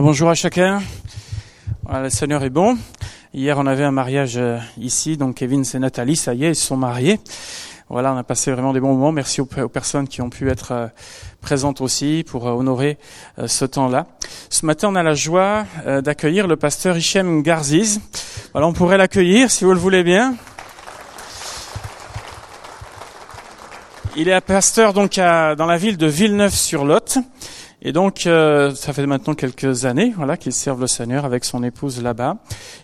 bonjour à chacun. le Seigneur est bon. Hier, on avait un mariage euh, ici, donc Kevin et Nathalie, ça y est, ils sont mariés. Voilà, on a passé vraiment des bons moments. Merci aux, personnes qui ont pu être euh, présentes aussi pour euh, honorer ce temps-là. Ce matin, on a la joie d'accueillir le pasteur Hichem Garziz. Voilà, on pourrait l'accueillir si vous le voulez bien. Il est pasteur donc dans la ville de Villeneuve-sur-Lot. Et donc, euh, ça fait maintenant quelques années, voilà, qu'ils servent le Seigneur avec son épouse là-bas.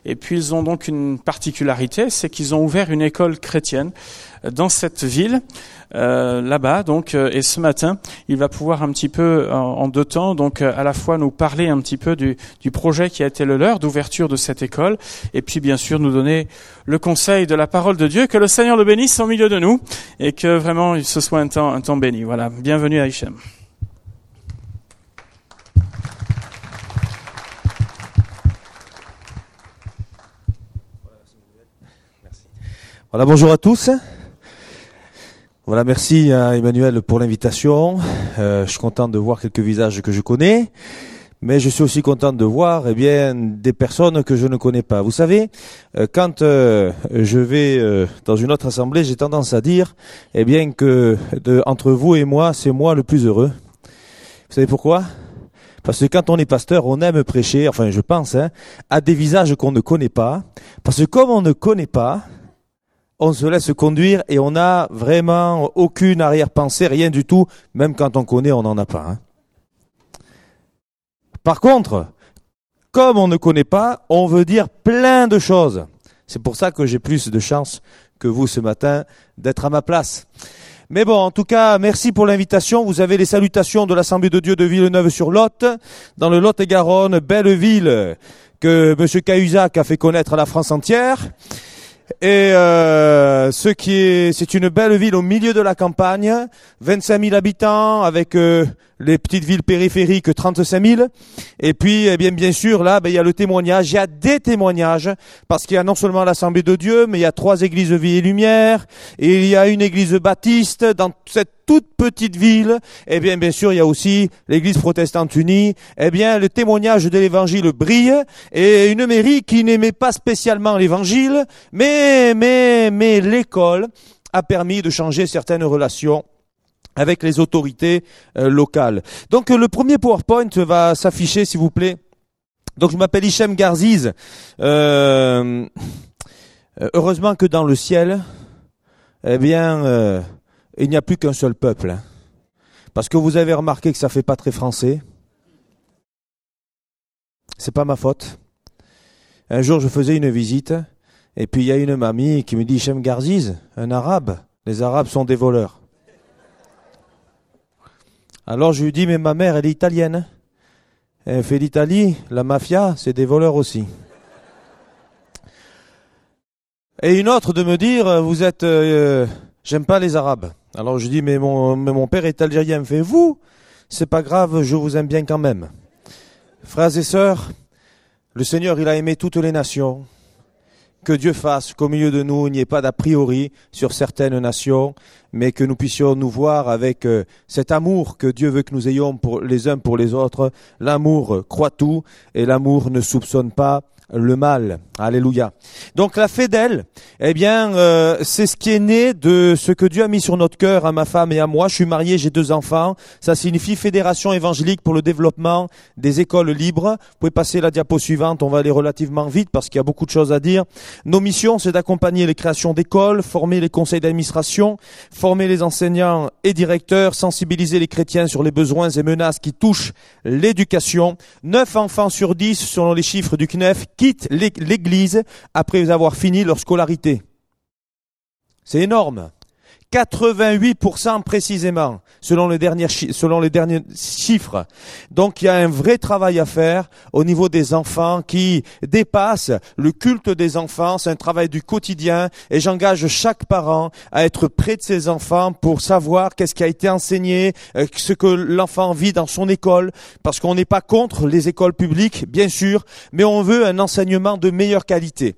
Et puis, ils ont donc une particularité, c'est qu'ils ont ouvert une école chrétienne dans cette ville, euh, là-bas. Donc, euh, et ce matin, il va pouvoir un petit peu, en, deux temps, donc à la fois nous parler un petit peu du, du projet qui a été le leur d'ouverture de cette école, et puis bien sûr nous donner le conseil de la parole de Dieu. Que le Seigneur le bénisse au milieu de nous, et que vraiment ce soit un temps, un temps béni. Voilà. Bienvenue à Hichem. Voilà, bonjour à tous. Voilà, merci à Emmanuel pour l'invitation. Euh, je suis content de voir quelques visages que je connais, mais je suis aussi content de voir eh bien des personnes que je ne connais pas. Vous savez, euh, quand euh, je vais dans une autre assemblée, j'ai tendance à dire eh bien que de, entre vous et moi, c'est moi le plus heureux. Vous savez pourquoi? Parce que quand on est pasteur, on aime prêcher, enfin je pense, hein, à des visages qu'on ne connaît pas. Parce que comme on ne connaît pas, on se laisse conduire et on n'a vraiment aucune arrière-pensée, rien du tout. Même quand on connaît, on n'en a pas. Hein. Par contre, comme on ne connaît pas, on veut dire plein de choses. C'est pour ça que j'ai plus de chance que vous ce matin d'être à ma place. Mais bon, en tout cas, merci pour l'invitation. Vous avez les salutations de l'Assemblée de Dieu de Villeneuve-sur-Lot, dans le Lot-et-Garonne, belle ville que M. Cahuzac a fait connaître à la France entière. Et euh, ce qui est, c'est une belle ville au milieu de la campagne, 25 000 habitants avec euh, les petites villes périphériques 35 000. Et puis, eh bien, bien sûr, là, ben, il y a le témoignage. Il y a des témoignages parce qu'il y a non seulement l'Assemblée de Dieu, mais il y a trois églises Vie et Lumière. Et il y a une église baptiste dans cette toute petite ville. Eh bien, bien sûr, il y a aussi l'église protestante unie. Eh bien, le témoignage de l'évangile brille. Et une mairie qui n'aimait pas spécialement l'évangile, mais, mais, mais l'école a permis de changer certaines relations avec les autorités euh, locales. Donc le premier PowerPoint va s'afficher, s'il vous plaît. Donc je m'appelle Hichem Garziz. Euh, heureusement que dans le ciel, eh bien, euh, il n'y a plus qu'un seul peuple. Hein. Parce que vous avez remarqué que ça fait pas très français. C'est pas ma faute. Un jour, je faisais une visite, et puis il y a une mamie qui me dit, Hichem Garziz, un arabe. Les arabes sont des voleurs. Alors je lui dis, mais ma mère, elle est italienne. Elle fait l'Italie, la mafia, c'est des voleurs aussi. Et une autre de me dire, vous êtes, euh, j'aime pas les Arabes. Alors je dis, mais mon, père est algérien. Fait, vous, c'est pas grave, je vous aime bien quand même. Frères et sœurs, le Seigneur, il a aimé toutes les nations que Dieu fasse qu'au milieu de nous, il n'y ait pas d'a priori sur certaines nations, mais que nous puissions nous voir avec euh, cet amour que Dieu veut que nous ayons pour les uns pour les autres. L'amour croit tout et l'amour ne soupçonne pas le mal. Alléluia. Donc la d'elle, eh bien, euh, c'est ce qui est né de ce que Dieu a mis sur notre cœur, à ma femme et à moi. Je suis marié, j'ai deux enfants. Ça signifie Fédération évangélique pour le développement des écoles libres. Vous pouvez passer la diapo suivante, on va aller relativement vite parce qu'il y a beaucoup de choses à dire. Nos missions, c'est d'accompagner les créations d'écoles, former les conseils d'administration, former les enseignants et directeurs, sensibiliser les chrétiens sur les besoins et menaces qui touchent l'éducation. Neuf enfants sur dix, selon les chiffres du CNEF, quittent l'église après avoir fini leur scolarité. C'est énorme. 88% précisément, selon les, derniers chiffres. Donc il y a un vrai travail à faire au niveau des enfants qui dépasse le culte des enfants. C'est un travail du quotidien et j'engage chaque parent à être près de ses enfants pour savoir qu'est-ce qui a été enseigné, euh, ce que l'enfant vit dans son école, parce qu'on n'est pas contre les écoles publiques, bien sûr, mais on veut un enseignement de meilleure qualité.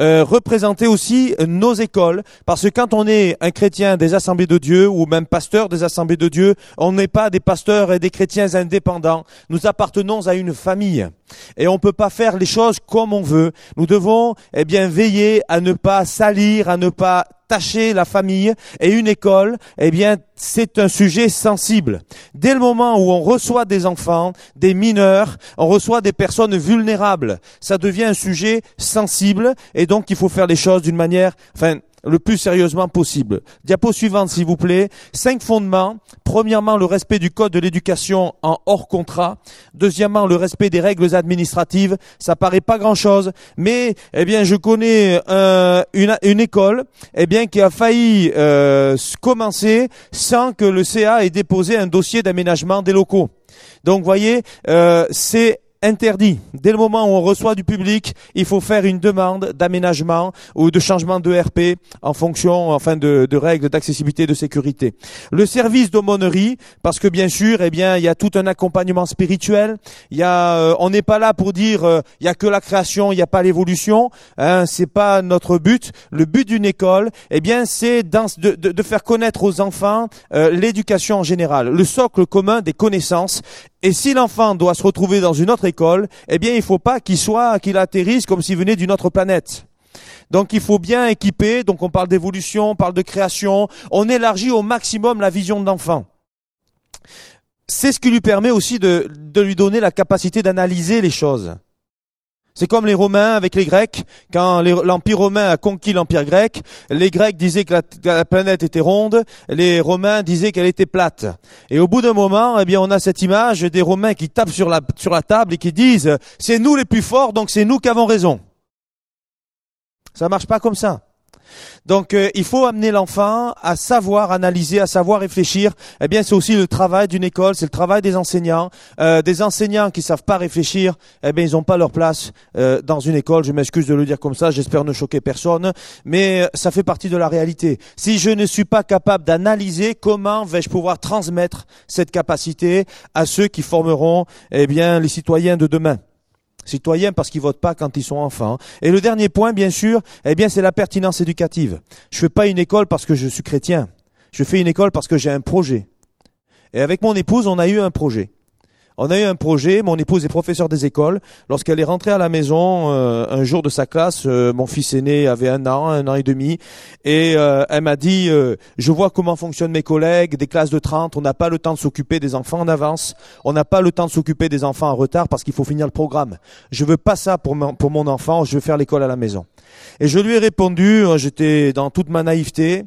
Euh, représenter aussi nos écoles, parce que quand on est un chrétien des assemblées de Dieu ou même pasteurs des assemblées de Dieu, on n'est pas des pasteurs et des chrétiens indépendants. Nous appartenons à une famille et on ne peut pas faire les choses comme on veut. Nous devons eh bien veiller à ne pas salir, à ne pas tâcher la famille et une école, eh bien, c'est un sujet sensible. Dès le moment où on reçoit des enfants, des mineurs, on reçoit des personnes vulnérables, ça devient un sujet sensible et donc il faut faire les choses d'une manière, enfin, le plus sérieusement possible. Diapo suivante, s'il vous plaît. Cinq fondements. Premièrement, le respect du code de l'éducation en hors contrat. Deuxièmement, le respect des règles administratives. Ça paraît pas grand chose, mais eh bien, je connais euh, une, école, eh bien, qui a failli euh, commencer sans que le CA ait déposé un dossier d'aménagement des locaux. Donc, voyez, euh, c'est interdit. Dès le moment où on reçoit du public, il faut faire une demande d'aménagement ou de changement de RP en fonction, enfin, de, règles d'accessibilité et de sécurité. Le service d'aumônerie, parce que bien sûr, eh bien, il y a tout un accompagnement spirituel. Il y a, euh, on n'est pas là pour dire, euh, il y a que la création, il n'y a pas l'évolution. Hein, c'est pas notre but. Le but d'une école, eh bien, c'est de, faire connaître aux enfants euh, l'éducation en général, le socle commun des connaissances et si l'enfant doit se retrouver dans une autre école, eh bien, il ne faut pas qu'il soit, qu'il atterrisse comme s'il venait d'une autre planète. Donc il faut bien équiper, donc on parle d'évolution, on parle de création, on élargit au maximum la vision de l'enfant. C'est ce qui lui permet aussi de, de lui donner la capacité d'analyser les choses. C'est comme les Romains avec les Grecs. Quand l'Empire romain a conquis l'Empire grec, les Grecs disaient que la, planète était ronde, les Romains disaient qu'elle était plate. Et au bout d'un moment, eh bien, on a cette image des Romains qui tapent sur la, table et qui disent, c'est nous les plus forts, donc c'est nous qui avons raison. Ça marche pas comme ça. Donc euh, il faut amener l'enfant à savoir analyser, à savoir réfléchir. Eh bien, c'est aussi le travail d'une école, c'est le travail des enseignants. Euh, des enseignants qui savent pas réfléchir, eh bien, ils n'ont pas leur place euh, dans une école. Je m'excuse de le dire comme ça, j'espère ne choquer personne, mais ça fait partie de la réalité. Si je ne suis pas capable d'analyser, comment vais-je pouvoir transmettre cette capacité à ceux qui formeront, eh bien, les citoyens de demain? Citoyens parce qu'ils votent pas quand ils sont enfants. Et le dernier point, bien sûr, eh bien, c'est la pertinence éducative. Je fais pas une école parce que je suis chrétien. Je fais une école parce que j'ai un projet. Et avec mon épouse, on a eu un projet. On a eu un projet, mon épouse est professeure des écoles. Lorsqu'elle est rentrée à la maison euh, un jour de sa classe, euh, mon fils aîné avait un an, un an et demi, et euh, elle m'a dit, je vois comment fonctionnent mes collègues, des classes de 30, on n'a pas le temps de s'occuper des enfants en avance, on n'a pas le temps de s'occuper des enfants en retard parce qu'il faut finir le programme. Je veux pas ça pour mon, pour mon enfant, je veux faire l'école à la maison. Et je lui ai répondu, j'étais dans toute ma naïveté,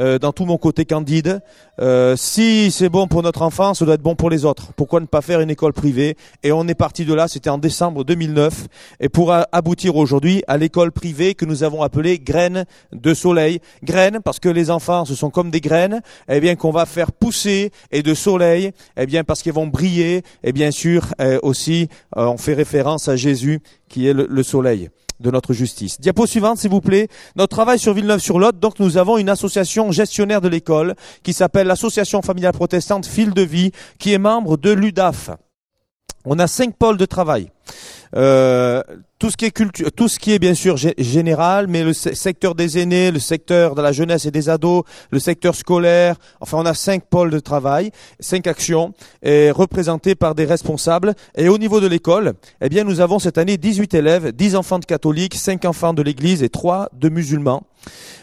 euh, dans tout mon côté candide. Euh, si c'est bon pour notre enfant, ça doit être bon pour les autres. Pourquoi ne pas faire une école privée? Et on est parti de là, c'était en décembre 2009, et pour aboutir aujourd'hui à l'école privée que nous avons appelée Graines de Soleil. Graines parce que les enfants, ce sont comme des graines, eh bien qu'on va faire pousser, et de soleil, eh bien parce qu'ils vont briller, et bien sûr euh, aussi, on fait référence à Jésus qui est le soleil de notre justice. Diapo suivante, s'il vous plaît. Notre travail sur Villeneuve-sur-Lot, donc nous avons une association gestionnaire de l'école qui s'appelle l'Association familiale protestante Fil de Vie, qui est membre de l'UDAF. On a cinq pôles de travail. Euh, tout ce qui est culture, tout ce qui est bien sûr général, mais le secteur des aînés, le secteur de la jeunesse et des ados, le secteur scolaire, enfin on a cinq pôles de travail, cinq actions, et représentés par des responsables. Et au niveau de l'école, eh bien nous avons cette année 18 élèves, 10 enfants de catholiques, 5 enfants de l'église et 3 de musulmans.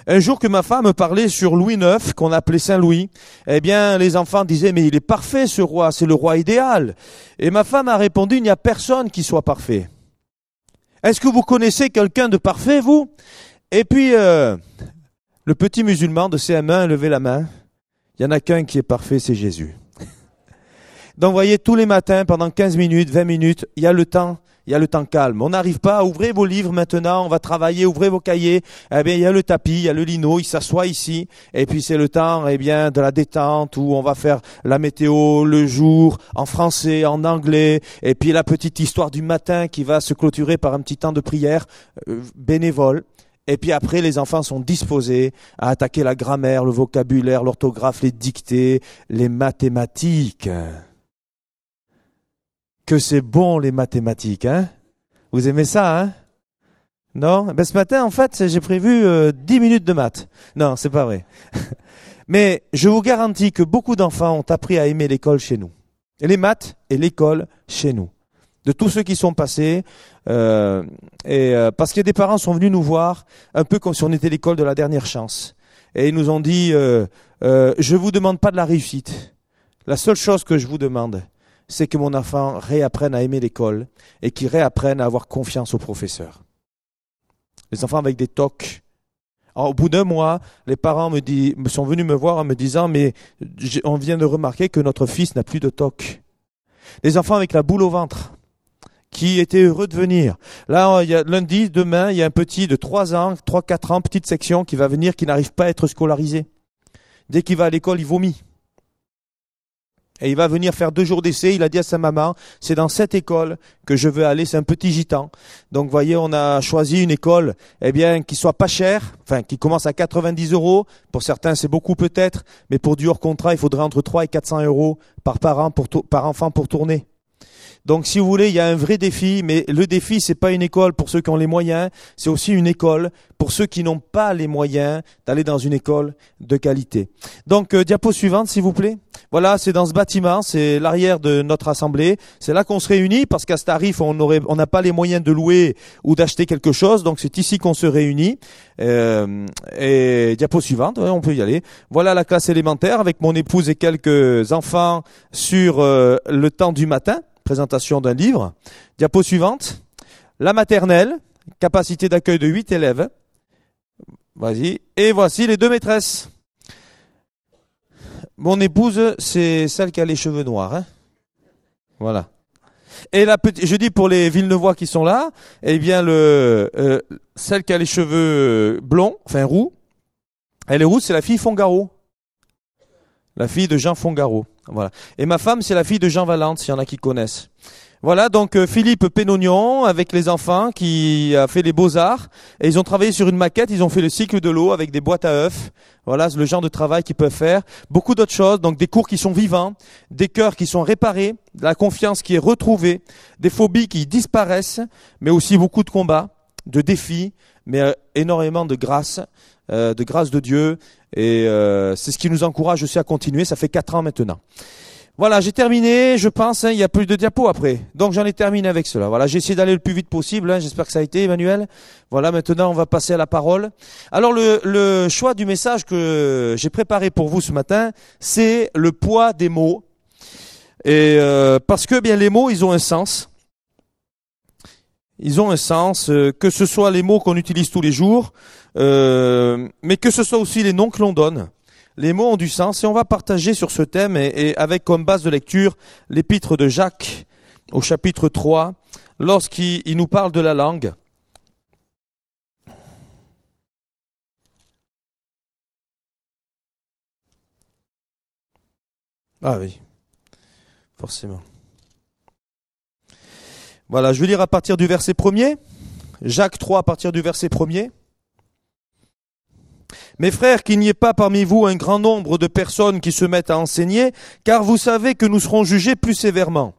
Un jour que ma femme parlait sur Louis IX, qu'on appelait Saint Louis, eh bien les enfants disaient mais il est parfait ce roi, c'est le roi idéal. Et ma femme a répondu il n'y a personne qui soit parfait. Est-ce que vous connaissez quelqu'un de parfait, vous? Et puis, euh, le petit musulman de CM1 a levé la main. Il n'y en a qu'un qui est parfait, c'est Jésus. Donc, voyez, tous les matins, pendant 15 minutes, 20 minutes, il y a le temps il y a le temps calme. On n'arrive pas à ouvrir vos livres maintenant, on va travailler, ouvrez vos cahiers. Eh bien, il y a le tapis, il y a le lino, il s'assoit ici. Et puis c'est le temps, eh bien, de la détente où on va faire la météo, le jour, en français, en anglais. Et puis la petite histoire du matin qui va se clôturer par un petit temps de prière euh, bénévole. Et puis après, les enfants sont disposés à attaquer la grammaire, le vocabulaire, l'orthographe, les dictées, les mathématiques que c'est bon les mathématiques, hein Vous aimez ça, hein? Non? Ben, Ce matin, en fait, j'ai prévu euh, 10 minutes de maths. Non, c'est pas vrai. Mais je vous garantis que beaucoup d'enfants ont appris à aimer l'école chez nous. Et les maths et l'école chez nous. De tous ceux qui sont passés, euh, et euh, parce que des parents sont venus nous voir un peu comme si on était l'école de la dernière chance. Et ils nous ont dit, euh, euh, je vous demande pas de la réussite. La seule chose que je vous demande, c'est que mon enfant réapprenne à aimer l'école et qu'il réapprenne à avoir confiance au professeur. Les enfants avec des tocs. Au bout d'un mois, les parents me, sont venus me voir en me disant, mais on vient de remarquer que notre fils n'a plus de tocs. Les enfants avec la boule au ventre qui étaient heureux de venir. Là, lundi, demain, il y a un petit de 3 ans, 3, 4 ans, petite section qui va venir, qui n'arrive pas à être scolarisé. Dès qu'il va à l'école, il vomit. Et il va venir faire deux jours d'essai. Il a dit à sa maman, c'est dans cette école que je veux aller. C'est un petit gitan. Donc, voyez, on a choisi une école, eh bien, qui soit pas chère, enfin, qui commence à 90 euros. Pour certains, c'est beaucoup peut-être, mais pour du hors contrat, il faudrait entre 3 et 400 euros par parent pour par enfant pour tourner. Donc, si vous voulez, il y a un vrai défi, mais le défi, c'est pas une école pour ceux qui ont les moyens, c'est aussi une école pour ceux qui n'ont pas les moyens d'aller dans une école de qualité. Donc, euh, diapo suivante, s'il vous plaît. Voilà, c'est dans ce bâtiment, c'est l'arrière de notre assemblée. C'est là qu'on se réunit parce qu'à ce tarif, on n'aurait, on n'a pas les moyens de louer ou d'acheter quelque chose. Donc, c'est ici qu'on se réunit. Euh, et diapo suivante, on peut y aller. Voilà la classe élémentaire avec mon épouse et quelques enfants sur euh, le temps du matin présentation d'un livre. Diapo suivante. La maternelle, capacité d'accueil de 8 élèves. Vas-y. Et voici les deux maîtresses. Mon épouse, c'est celle qui a les cheveux noirs. Hein voilà. Et la petite, je dis pour les Villeneuvois qui sont là, eh bien le euh, celle qui a les cheveux blonds, enfin roux, elle est rousse, c'est la fille Fongaro. La fille de Jean Fongaro. Voilà. Et ma femme, c'est la fille de Jean Valente, s'il y en a qui connaissent. Voilà, donc euh, Philippe Pénognon, avec les enfants, qui a fait les beaux-arts. Et ils ont travaillé sur une maquette, ils ont fait le cycle de l'eau avec des boîtes à œufs. Voilà, le genre de travail qu'ils peuvent faire. Beaucoup d'autres choses, donc des cours qui sont vivants, des cœurs qui sont réparés, la confiance qui est retrouvée, des phobies qui disparaissent, mais aussi beaucoup de combats, de défis, mais euh, énormément de grâce, euh, de grâce de Dieu. Et euh, c'est ce qui nous encourage aussi à continuer. Ça fait quatre ans maintenant. Voilà, j'ai terminé, je pense, hein, il y a plus de diapos après. Donc j'en ai terminé avec cela. Voilà, j'ai essayé d'aller le plus vite possible, hein, j'espère que ça a été, Emmanuel. Voilà, maintenant on va passer à la parole. Alors le, choix du message que j'ai préparé pour vous ce matin, c'est le poids des mots. Et euh, parce que bien les mots, ils ont un sens. Ils ont un sens, euh, que ce soit les mots qu'on utilise tous les jours, euh, mais que ce soit aussi les noms que l'on donne. Les mots ont du sens et on va partager sur ce thème et, avec comme base de lecture l'épître de Jacques au chapitre 3 lorsqu'il nous parle de la langue. Ah oui, forcément. Voilà, je vais lire à partir du verset premier. Jacques 3 à partir du verset premier. Mes frères, qu'il n'y ait pas parmi vous un grand nombre de personnes qui se mettent à enseigner, car vous savez que nous serons jugés plus sévèrement.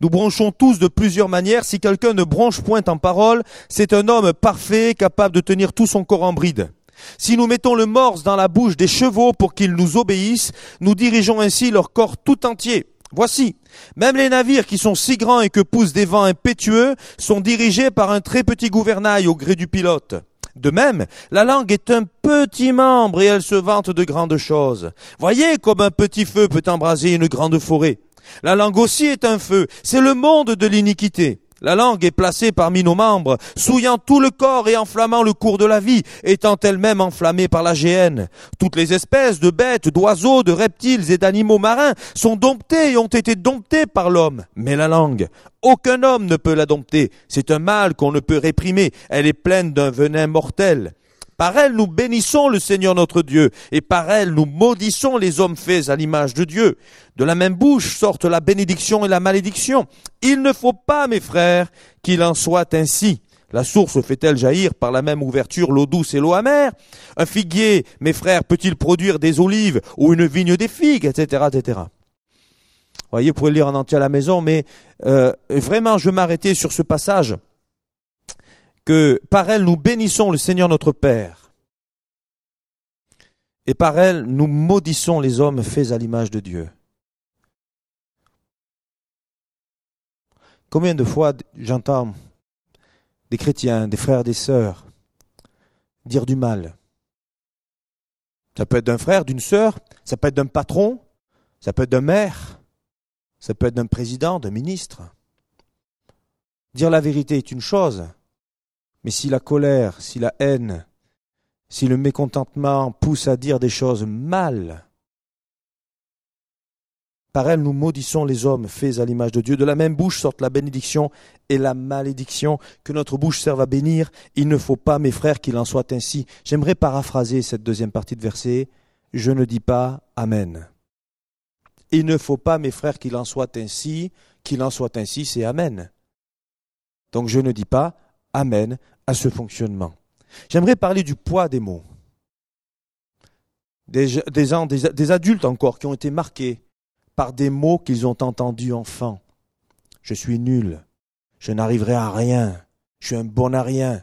Nous bronchons tous de plusieurs manières. Si quelqu'un ne bronche point en parole, c'est un homme parfait, capable de tenir tout son corps en bride. Si nous mettons le morse dans la bouche des chevaux pour qu'ils nous obéissent, nous dirigeons ainsi leur corps tout entier. Voici, même les navires qui sont si grands et que poussent des vents impétueux sont dirigés par un très petit gouvernail au gré du pilote. De même, la langue est un petit membre et elle se vante de grandes choses. Voyez comme un petit feu peut embraser une grande forêt. La langue aussi est un feu, c'est le monde de l'iniquité. La langue est placée parmi nos membres, souillant tout le corps et enflammant le cours de la vie, étant elle-même enflammée par la géhenne. Toutes les espèces de bêtes, d'oiseaux, de reptiles et d'animaux marins sont domptées et ont été domptées par l'homme. Mais la langue, aucun homme ne peut la dompter. C'est un mal qu'on ne peut réprimer. Elle est pleine d'un venin mortel. Par elle, nous bénissons le Seigneur notre Dieu, et par elle, nous maudissons les hommes faits à l'image de Dieu. De la même bouche sortent la bénédiction et la malédiction. Il ne faut pas, mes frères, qu'il en soit ainsi. La source fait-elle jaillir par la même ouverture l'eau douce et l'eau amère? Un figuier, mes frères, peut-il produire des olives ou une vigne des figues, etc., etc. Vous voyez, vous pouvez lire en entier à la maison, mais euh, vraiment, je m'arrêtais sur ce passage que par elle nous bénissons le Seigneur notre Père. Et par elles, nous maudissons les hommes faits à l'image de Dieu. Combien de fois j'entends des chrétiens, des frères, des sœurs dire du mal Ça peut être d'un frère, d'une sœur, ça peut être d'un patron, ça peut être d'un maire, ça peut être d'un président, d'un ministre. Dire la vérité est une chose, mais si la colère, si la haine, si le mécontentement pousse à dire des choses mal, par elles nous maudissons les hommes faits à l'image de Dieu. De la même bouche sortent la bénédiction et la malédiction. Que notre bouche serve à bénir. Il ne faut pas, mes frères, qu'il en soit ainsi. J'aimerais paraphraser cette deuxième partie de verset. Je ne dis pas Amen. Il ne faut pas, mes frères, qu'il en soit ainsi. Qu'il en soit ainsi, c'est Amen. Donc je ne dis pas Amen à ce fonctionnement. J'aimerais parler du poids des mots. Des, adultes encore qui ont été marqués par des mots qu'ils ont entendus enfants. Je suis nul, je n'arriverai à rien, je suis un bon à rien,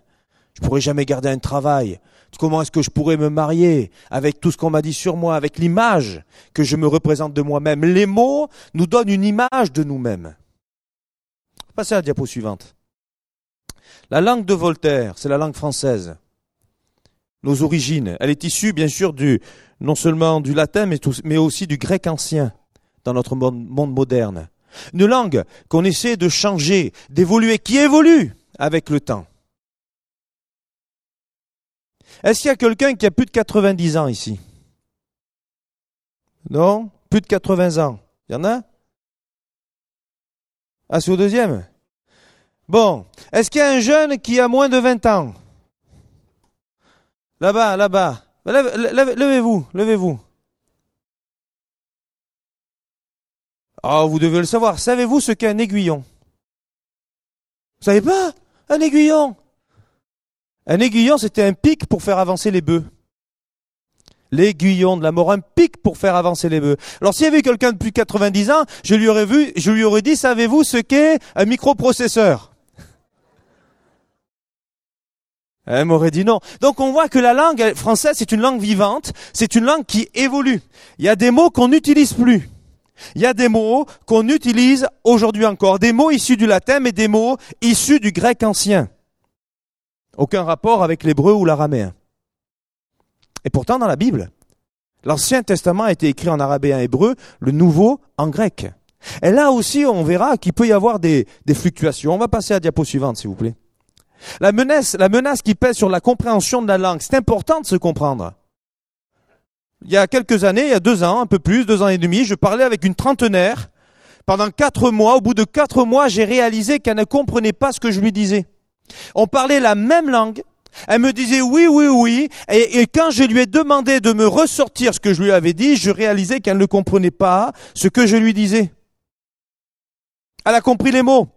je pourrai jamais garder un travail. Comment est-ce que je pourrais me marier avec tout ce qu'on m'a dit sur moi, avec l'image que je me représente de moi-même? Les mots nous donnent une image de nous-mêmes. Passez à la diapo suivante. La langue de Voltaire, c'est la langue française. Nos origines, elle est issue bien sûr du non seulement du latin mais, aussi du grec ancien dans notre monde, moderne. Une langue qu'on essaie de changer, d'évoluer, qui évolue avec le temps. Est-ce qu'il y a quelqu'un qui a plus de 90 ans ici? Non? Plus de 80 ans? Il y en a? Ah, c'est au deuxième? Bon. Est-ce qu'il y a un jeune qui a moins de 20 ans? Là-bas, là-bas. Levez-vous, levez-vous. Ah, vous devez le savoir. Savez-vous ce qu'est un aiguillon? Vous savez pas? Un aiguillon? Un aiguillon, c'était un pic pour faire avancer les bœufs. L'aiguillon de la mort, un pic pour faire avancer les bœufs. Alors s'il y avait quelqu'un depuis 90 ans, je lui aurais vu, je lui aurais dit, savez-vous ce qu'est un microprocesseur? Elle m'aurait dit non. Donc on voit que la langue française, c'est une langue vivante, c'est une langue qui évolue. Il y a des mots qu'on n'utilise plus. Il y a des mots qu'on utilise aujourd'hui encore, des mots issus du latin, mais des mots issus du grec ancien. Aucun rapport avec l'hébreu ou l'araméen. Et pourtant, dans la Bible, l'Ancien Testament a été écrit en arabe hébreu, le Nouveau en grec. Et là aussi, on verra qu'il peut y avoir des, des fluctuations. On va passer à la diapo suivante, s'il vous plaît. La menace, qui pèse sur la compréhension de la langue, c'est important de se comprendre il y a quelques années, il y a deux ans, un peu plus, deux ans et demi, je parlais avec une trentenaire. Pendant quatre mois, au bout de quatre mois, j'ai réalisé qu'elle ne comprenait pas ce que je lui disais. On parlait la même langue. Elle me disait oui, oui, oui. Et quand je lui ai demandé de me ressortir ce que je lui avais dit, je réalisais qu'elle ne comprenait pas ce que je lui disais. Elle a compris les mots.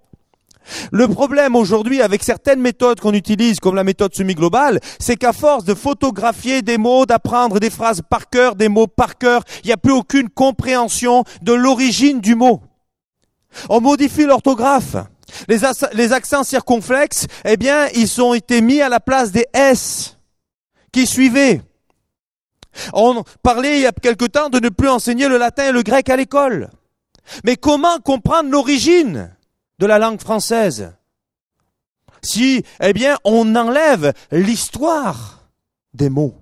Le problème aujourd'hui avec certaines méthodes qu'on utilise, comme la méthode semi-globale, c'est qu'à force de photographier des mots, d'apprendre des phrases par cœur, des mots par cœur, il n'y a plus aucune compréhension de l'origine du mot. On modifie l'orthographe. Les, les, accents circonflexes, eh bien, ils ont été mis à la place des S qui suivaient. On parlait il y a quelque temps de ne plus enseigner le latin et le grec à l'école. Mais comment comprendre l'origine de la langue française. Si, eh bien, on enlève l'histoire des mots.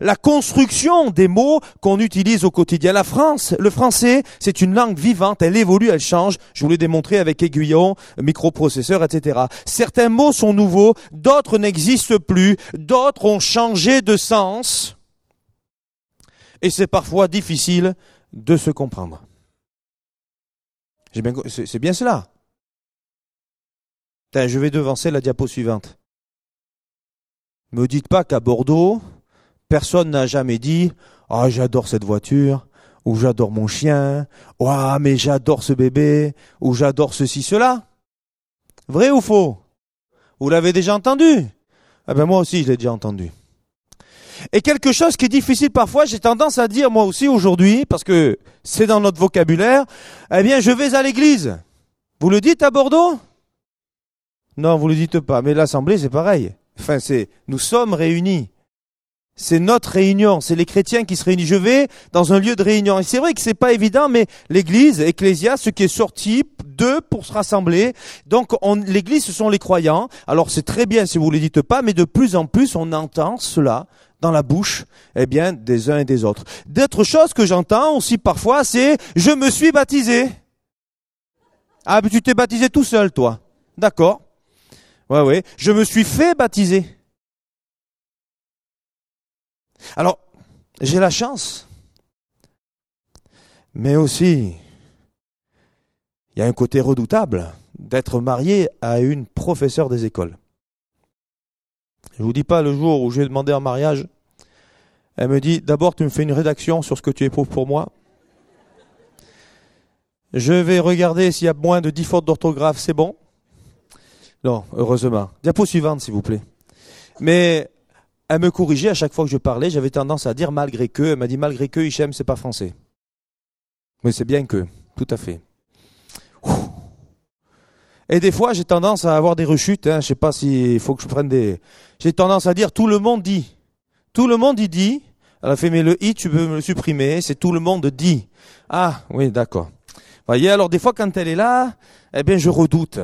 La construction des mots qu'on utilise au quotidien. La France, le français, c'est une langue vivante, elle évolue, elle change. Je vous l'ai démontré avec aiguillon, microprocesseur, etc. Certains mots sont nouveaux, d'autres n'existent plus, d'autres ont changé de sens. Et c'est parfois difficile de se comprendre c'est bien cela. je vais devancer la diapo suivante. Me dites pas qu'à Bordeaux, personne n'a jamais dit Ah, j'adore cette voiture, ou j'adore mon chien, ou ah, mais j'adore ce bébé, ou j'adore ceci, cela. Vrai ou faux? Vous l'avez déjà entendu? Ah ben moi aussi je l'ai déjà entendu. Et quelque chose qui est difficile parfois, j'ai tendance à dire moi aussi aujourd'hui, parce que c'est dans notre vocabulaire, eh bien je vais à l'église. Vous le dites à Bordeaux? Non, vous le dites pas, mais l'assemblée c'est pareil. Enfin, c'est nous sommes réunis. C'est notre réunion, c'est les chrétiens qui se réunissent. Je vais dans un lieu de réunion. Et c'est vrai que c'est pas évident, mais l'église, Ecclésia, ce qui est sorti d'eux pour se rassembler. Donc, l'église, ce sont les croyants. Alors, c'est très bien si vous ne le dites pas, mais de plus en plus, on entend cela dans la bouche, eh bien, des uns et des autres. D'autres choses que j'entends aussi parfois, c'est, je me suis baptisé. Ah, mais tu t'es baptisé tout seul, toi. D'accord. Ouais, ouais. Je me suis fait baptiser. Alors, j'ai la chance, mais aussi, il y a un côté redoutable d'être marié à une professeure des écoles. Je vous dis pas le jour où j'ai demandé en mariage, elle me dit d'abord tu me fais une rédaction sur ce que tu éprouves pour moi. Je vais regarder s'il y a moins de 10 fautes d'orthographe, c'est bon. Non, heureusement. Diapo suivante, s'il vous plaît. Mais elle me corrigeait à chaque fois que je parlais. J'avais tendance à dire malgré que. Elle m'a dit malgré que, Hichem, c'est pas français. Mais c'est bien que. Tout à fait. Et des fois, j'ai tendance à avoir des rechutes. Hein. Je sais pas s'il faut que je prenne des. J'ai tendance à dire tout le monde dit. Tout le monde y dit. Elle a fait mais le i, tu peux me le supprimer. C'est tout le monde dit. Ah oui, d'accord. Voyez, alors des fois quand elle est là, eh bien je redoute.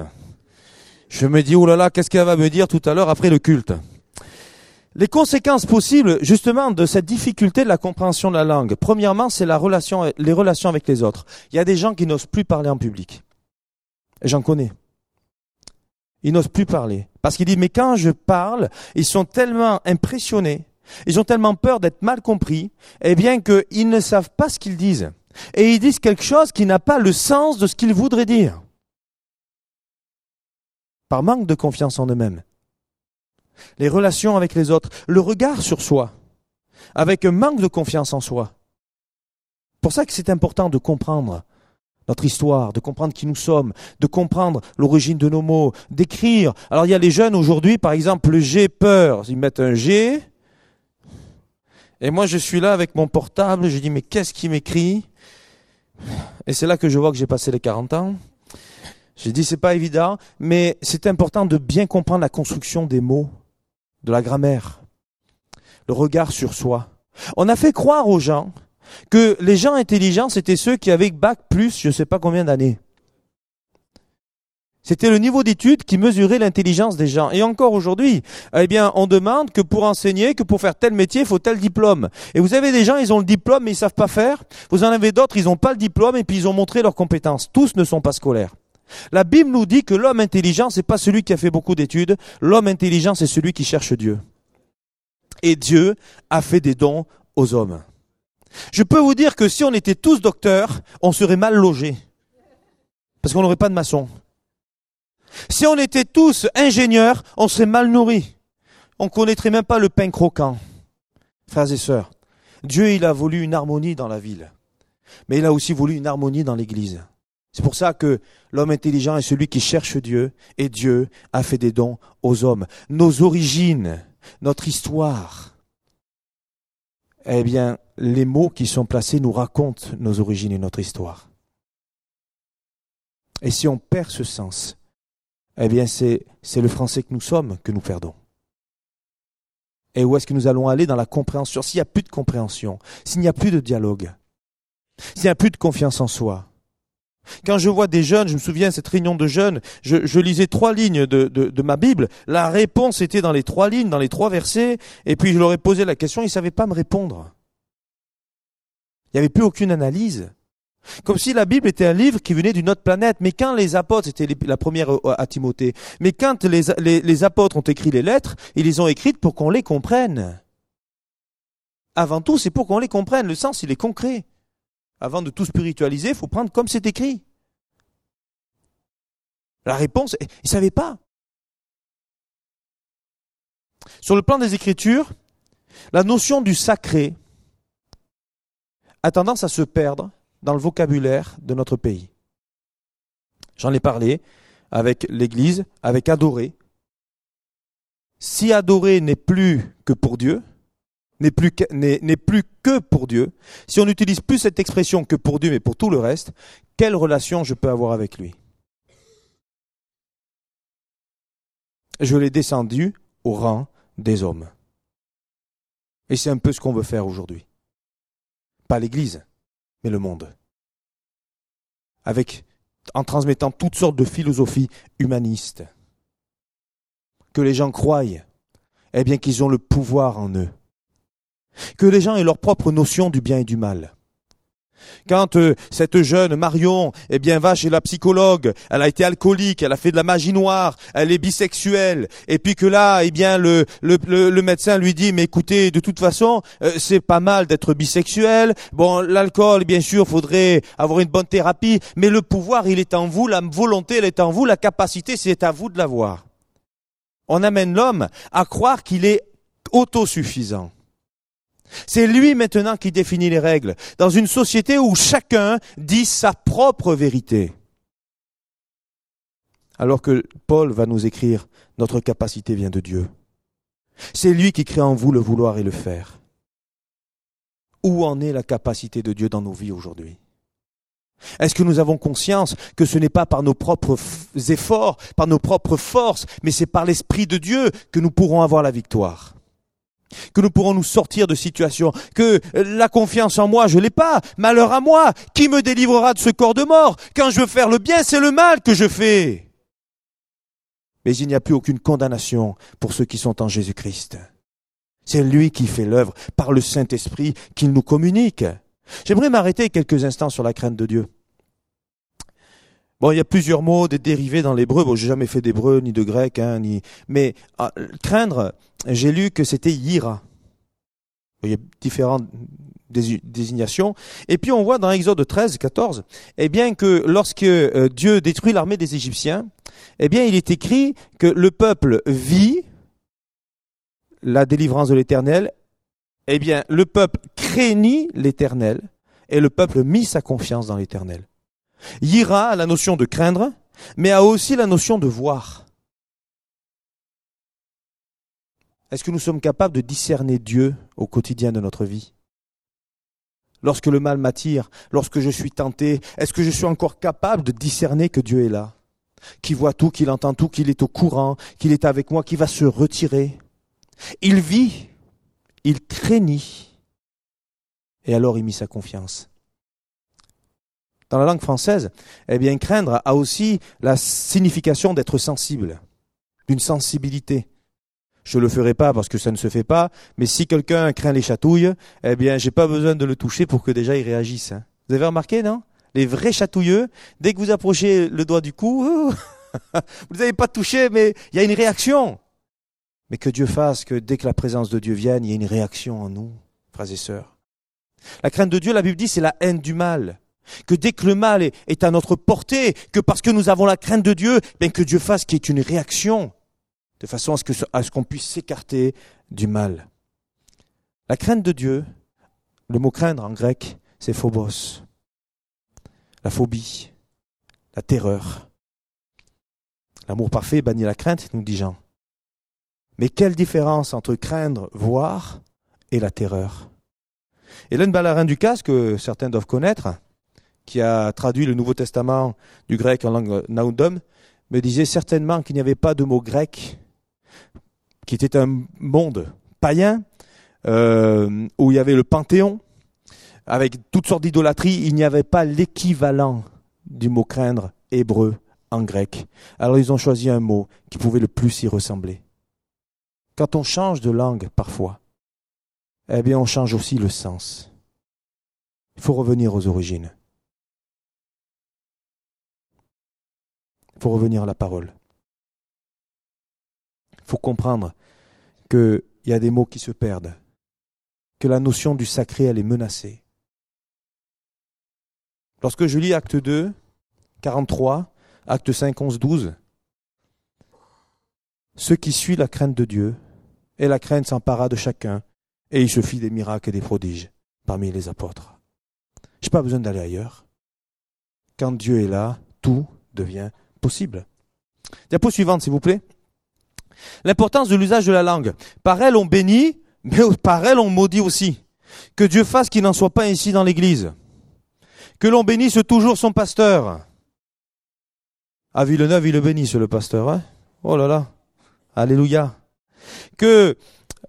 Je me dis oh là là, qu'est-ce qu'elle va me dire tout à l'heure après le culte? Les conséquences possibles justement de cette difficulté de la compréhension de la langue. Premièrement, c'est la relation, les relations avec les autres. Il y a des gens qui n'osent plus parler en public. J'en connais. Ils n'osent plus parler. Parce qu'ils disent, mais quand je parle, ils sont tellement impressionnés, ils ont tellement peur d'être mal compris, eh bien qu'ils ne savent pas ce qu'ils disent. Et ils disent quelque chose qui n'a pas le sens de ce qu'ils voudraient dire. Par manque de confiance en eux-mêmes. Les relations avec les autres, le regard sur soi, avec un manque de confiance en soi. Pour ça que c'est important de comprendre notre histoire, de comprendre qui nous sommes, de comprendre l'origine de nos mots, d'écrire. Alors il y a les jeunes aujourd'hui, par exemple, j'ai peur, ils mettent un G, et moi je suis là avec mon portable, je dis mais qu'est-ce qui m'écrit? Et c'est là que je vois que j'ai passé les 40 ans. J'ai dit c'est pas évident, mais c'est important de bien comprendre la construction des mots, de la grammaire, le regard sur soi. On a fait croire aux gens que les gens intelligents, c'était ceux qui avaient bac plus je ne sais pas combien d'années. C'était le niveau d'études qui mesurait l'intelligence des gens. Et encore aujourd'hui, eh bien, on demande que pour enseigner, que pour faire tel métier, il faut tel diplôme. Et vous avez des gens, ils ont le diplôme, mais ils savent pas faire. Vous en avez d'autres, ils n'ont pas le diplôme, et puis ils ont montré leurs compétences. Tous ne sont pas scolaires. La Bible nous dit que l'homme intelligent, c'est pas celui qui a fait beaucoup d'études. L'homme intelligent, c'est celui qui cherche Dieu. Et Dieu a fait des dons aux hommes. Je peux vous dire que si on était tous docteurs, on serait mal logés. Parce qu'on n'aurait pas de maçon. Si on était tous ingénieurs, on serait mal nourris. On connaîtrait même pas le pain croquant. Frères et sœurs, Dieu, a voulu une harmonie dans la ville. Mais il a aussi voulu une harmonie dans l'église. C'est pour ça que l'homme intelligent est celui qui cherche Dieu, et Dieu a fait des dons aux hommes. Nos origines, notre histoire, eh bien, les mots qui sont placés nous racontent nos origines et notre histoire. Et si on perd ce sens, eh bien, c'est, c'est le français que nous sommes que nous perdons. Et où est-ce que nous allons aller dans la compréhension? S'il n'y a plus de compréhension, s'il n'y a plus de dialogue, s'il n'y a plus de confiance en soi. Quand je vois des jeunes, je me souviens cette réunion de jeunes, je, lisais trois lignes de, ma Bible, la réponse était dans les trois lignes, dans les trois versets, et puis je leur ai posé la question, ils ne savaient pas me répondre. Il n'y avait plus aucune analyse. Comme si la Bible était un livre qui venait d'une autre planète. Mais quand les apôtres, c'était la première euh, à Timothée, mais quand les, les, apôtres ont écrit les lettres, ils les ont écrites pour qu'on les comprenne. Avant tout, c'est pour qu'on les comprenne. Le sens, il est concret. Avant de tout spiritualiser, il faut prendre comme c'est écrit. La réponse, ils ne savaient pas. Sur le plan des Écritures, la notion du sacré, a tendance à se perdre dans le vocabulaire de notre pays. J'en ai parlé avec l'Église, avec adorer. Si adorer n'est plus que pour Dieu, n'est plus, que, pour Dieu, si on n'utilise plus cette expression que pour Dieu mais pour tout le reste, quelle relation je peux avoir avec lui? Je l'ai descendu au rang des hommes. Et c'est un peu ce qu'on veut faire aujourd'hui. Pas l'Église, mais le monde. Avec, en transmettant toutes sortes de philosophies humanistes. Que les gens croient, eh bien qu'ils ont le pouvoir en eux. Que les gens aient leur propre notion du bien et du mal. Quand euh, cette jeune Marion, eh bien, va chez la psychologue, elle a été alcoolique, elle a fait de la magie noire, elle est bisexuelle, et puis que là, eh bien, le, le, le, médecin lui dit, mais écoutez, de toute façon, euh, c'est pas mal d'être bisexuel. Bon, l'alcool, bien sûr, faudrait avoir une bonne thérapie, mais le pouvoir, il est en vous, la volonté, elle est en vous, la capacité, c'est à vous de l'avoir. On amène l'homme à croire qu'il est autosuffisant. C'est lui maintenant qui définit les règles, dans une société où chacun dit sa propre vérité. Alors que Paul va nous écrire, notre capacité vient de Dieu. C'est lui qui crée en vous le vouloir et le faire. Où en est la capacité de Dieu dans nos vies aujourd'hui? Est-ce que nous avons conscience que ce n'est pas par nos propres efforts, par nos propres forces, mais c'est par l'Esprit de Dieu que nous pourrons avoir la victoire? Que nous pourrons nous sortir de situations, que la confiance en moi, je l'ai pas, malheur à moi, qui me délivrera de ce corps de mort? Quand je veux faire le bien, c'est le mal que je fais. Mais il n'y a plus aucune condamnation pour ceux qui sont en Jésus-Christ. C'est lui qui fait l'œuvre par le Saint-Esprit qu'il nous communique. J'aimerais m'arrêter quelques instants sur la crainte de Dieu. Bon, il y a plusieurs mots, des dérivés dans l'hébreu. Bon, j'ai jamais fait d'hébreu ni de grec, hein, ni. Mais ah, craindre, j'ai lu que c'était yira. Il y a différentes désignations. Et puis on voit dans Exode 13, 14, eh bien que lorsque euh, Dieu détruit l'armée des Égyptiens, eh bien il est écrit que le peuple vit la délivrance de l'Éternel. Eh bien, le peuple craignit l'Éternel et le peuple mit sa confiance dans l'Éternel. Yira a la notion de craindre, mais a aussi la notion de voir. Est-ce que nous sommes capables de discerner Dieu au quotidien de notre vie? Lorsque le mal m'attire, lorsque je suis tenté, est-ce que je suis encore capable de discerner que Dieu est là? Qu'il voit tout, qu'il entend tout, qu'il est au courant, qu'il est avec moi, qu'il va se retirer? Il vit, il craignit, et alors il mit sa confiance. Dans la langue française, eh bien, craindre a aussi la signification d'être sensible, d'une sensibilité. Je le ferai pas parce que ça ne se fait pas, mais si quelqu'un craint les chatouilles, eh bien, j'ai pas besoin de le toucher pour que déjà il réagisse. Hein. Vous avez remarqué, non? Les vrais chatouilleux, dès que vous approchez le doigt du cou, vous n'avez pas touché, mais il y a une réaction. Mais que Dieu fasse que dès que la présence de Dieu vienne, il y ait une réaction en nous, frères et sœurs. La crainte de Dieu, la Bible dit, c'est la haine du mal que dès que le mal est, à notre portée, que parce que nous avons la crainte de Dieu, bien que Dieu fasse qu'il y ait une réaction, de façon à ce qu'on puisse s'écarter du mal. La crainte de Dieu, le mot craindre en grec, c'est phobos. La phobie, la terreur. L'amour parfait bannit la crainte, nous dit Jean. Mais quelle différence entre craindre, voir, et la terreur? Hélène Ballarin-Ducasse, que certains doivent connaître, qui a traduit le Nouveau Testament du grec en langue naoudom, me disait certainement qu'il n'y avait pas de mot grec, qui était un monde païen, euh, où il y avait le panthéon, avec toutes sortes d'idolâtries, il n'y avait pas l'équivalent du mot craindre hébreu en grec. Alors ils ont choisi un mot qui pouvait le plus y ressembler. Quand on change de langue parfois, eh bien on change aussi le sens. Il faut revenir aux origines. Il faut revenir à la parole. Faut comprendre qu'il y a des mots qui se perdent, que la notion du sacré, elle est menacée. Lorsque je lis Acte 2, 43, Acte 5, 11, 12, ce qui suit la crainte de Dieu, et la crainte s'empara de chacun, et il se fit des miracles et des prodiges parmi les apôtres. Je n'ai pas besoin d'aller ailleurs. Quand Dieu est là, tout devient possible. Diapo suivante, s'il vous plaît. L'importance de l'usage de la langue. Par elle, on bénit, mais par elle, on maudit aussi. Que Dieu fasse qu'il n'en soit pas ainsi dans l'Église. Que l'on bénisse toujours son pasteur. À Villeneuve, il le bénisse, le pasteur. Hein oh là là. Alléluia. Que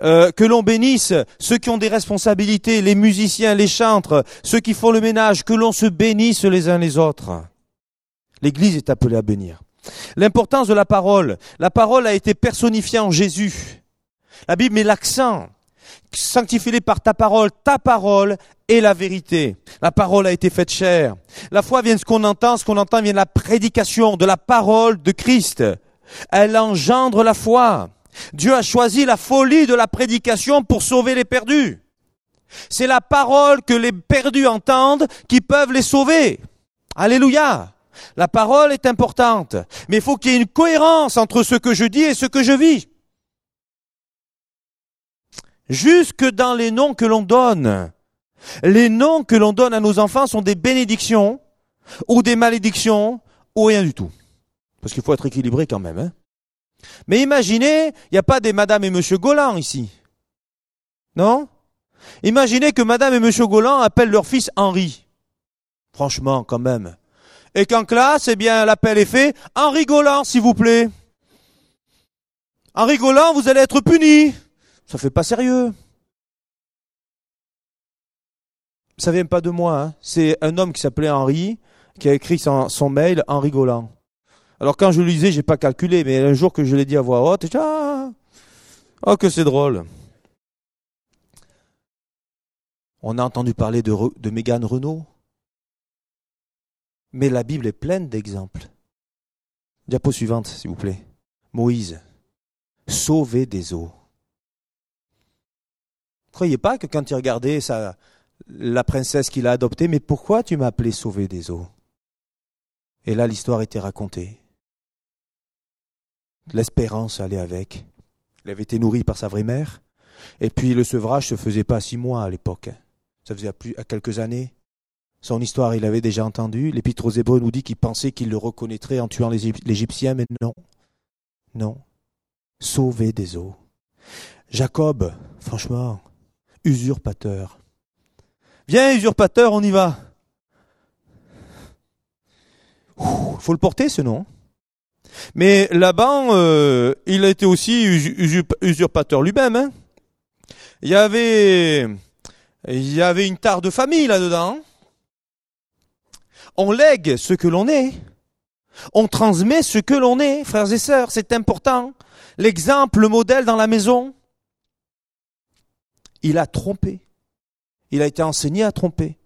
euh, que l'on bénisse ceux qui ont des responsabilités, les musiciens, les chantres, ceux qui font le ménage, que l'on se bénisse les uns les autres. L'Église est appelée à bénir. L'importance de la parole. La parole a été personnifiée en Jésus. La Bible met l'accent. Sanctifie-les par ta parole. Ta parole est la vérité. La parole a été faite chair. La foi vient de ce qu'on entend. Ce qu'on entend vient de la prédication, de la parole de Christ. Elle engendre la foi. Dieu a choisi la folie de la prédication pour sauver les perdus. C'est la parole que les perdus entendent qui peuvent les sauver. Alléluia. La parole est importante, mais il faut qu'il y ait une cohérence entre ce que je dis et ce que je vis. Jusque dans les noms que l'on donne. Les noms que l'on donne à nos enfants sont des bénédictions ou des malédictions ou rien du tout. Parce qu'il faut être équilibré quand même. Hein. Mais imaginez, il n'y a pas des Madame et Monsieur Golan ici. Non? Imaginez que Madame et Monsieur Golan appellent leur fils Henri. Franchement, quand même. Et qu'en classe, eh bien, l'appel est fait en rigolant, s'il vous plaît. En rigolant, vous allez être puni. Ça fait pas sérieux. Ça vient pas de moi, hein. c'est un homme qui s'appelait Henri, qui a écrit son, mail en rigolant. Alors quand je le lisais, j'ai pas calculé, mais un jour que je l'ai dit à voix haute, ah, oh que c'est drôle. On a entendu parler de, de Mégane Renault. Mais la Bible est pleine d'exemples. Diapo suivante, s'il vous plaît. Moïse, sauvé des eaux. Croyez pas que quand il regardait la princesse qu'il a adoptée, mais pourquoi tu m'as appelé sauvé des eaux? Et là, l'histoire était racontée. L'espérance allait avec. Il avait été nourri par sa vraie mère. Et puis le sevrage se faisait pas six mois à l'époque. Ça faisait plus, à quelques années. Son histoire, il avait déjà entendu. L'Épître aux Hébreux nous dit qu'il pensait qu'il le reconnaîtrait en tuant l'Égyptien, mais non. Non. Sauvé des eaux. Jacob, franchement, usurpateur. Viens, usurpateur, on y va. Faut le porter, ce nom. Mais là-bas, euh, il a été aussi usurpateur lui-même. Hein. il y avait, il y avait une tare de famille là-dedans on lègue ce que l'on est. On transmet ce que l'on est, frères et sœurs, c'est important. L'exemple, le modèle dans la maison. Il a trompé. Il a été enseigné à tromper.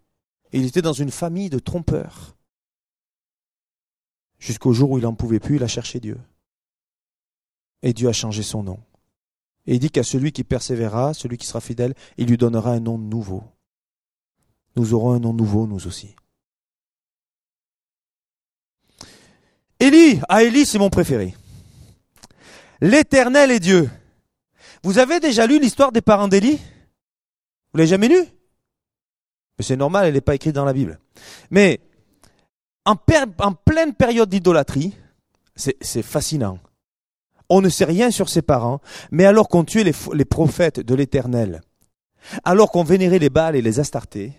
Il était dans une famille de trompeurs. Jusqu'au jour où il n'en pouvait plus, il a cherché Dieu. Et Dieu a changé son nom. Et il dit qu'à celui qui persévérera, celui qui sera fidèle, il lui donnera un nom nouveau. Nous aurons un nom nouveau, nous aussi. Élie, ah Élie, c'est mon préféré. L'éternel est Dieu. Vous avez déjà lu l'histoire des parents d'Élie? Vous l'avez jamais lu? Mais c'est normal, elle n'est pas écrite dans la Bible. Mais en, pleine période d'idolâtrie, c'est fascinant. On ne sait rien sur ses parents, mais alors qu'on tuait les, prophètes de l'Éternel, alors qu'on vénérait les Baals et les Astartés,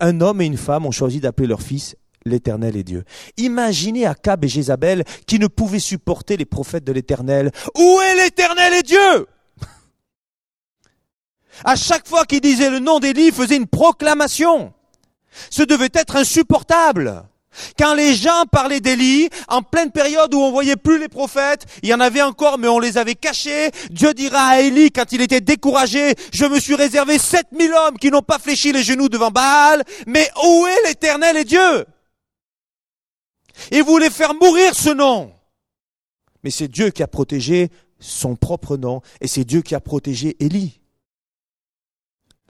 un homme et une femme ont choisi d'appeler leur fils l'Éternel est Dieu. Imaginez Akab et Jézabel qui ne pouvaient supporter les prophètes de l'Éternel. Où est l'Éternel est Dieu? À chaque fois qu'ils disaient le nom d'Élie, ils faisaient une proclamation. Ce devait être insupportable. Quand les gens parlaient d'Élie, en pleine période où on voyait plus les prophètes, il y en avait encore, mais on les avait cachés. Dieu dira à Élie, quand il était découragé, je me suis réservé 7000 hommes qui n'ont pas fléchi les genoux devant Baal, mais où est l'éternel et Dieu? Il voulait faire mourir ce nom. Mais c'est Dieu qui a protégé son propre nom et c'est Dieu qui a protégé Élie.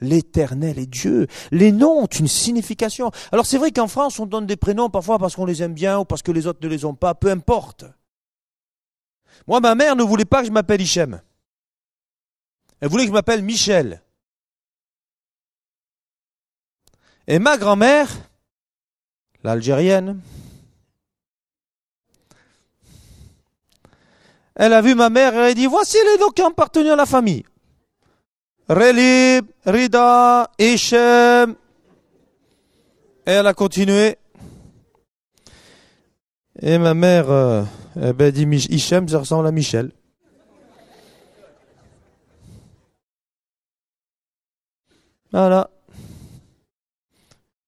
L'éternel est Dieu. Les noms ont une signification. Alors c'est vrai qu'en France, on donne des prénoms parfois parce qu'on les aime bien ou parce que les autres ne les ont pas, peu importe. Moi, ma mère ne voulait pas que je m'appelle Hichem. Elle voulait que je m'appelle Michel. Et ma grand-mère, l'Algérienne, Elle a vu ma mère et elle a dit, voici les noms qui appartenaient à la famille. Relib, Rida, Hichem. Et elle a continué. Et ma mère euh, eh ben, dit Hichem, ça ressemble à Michel. Voilà.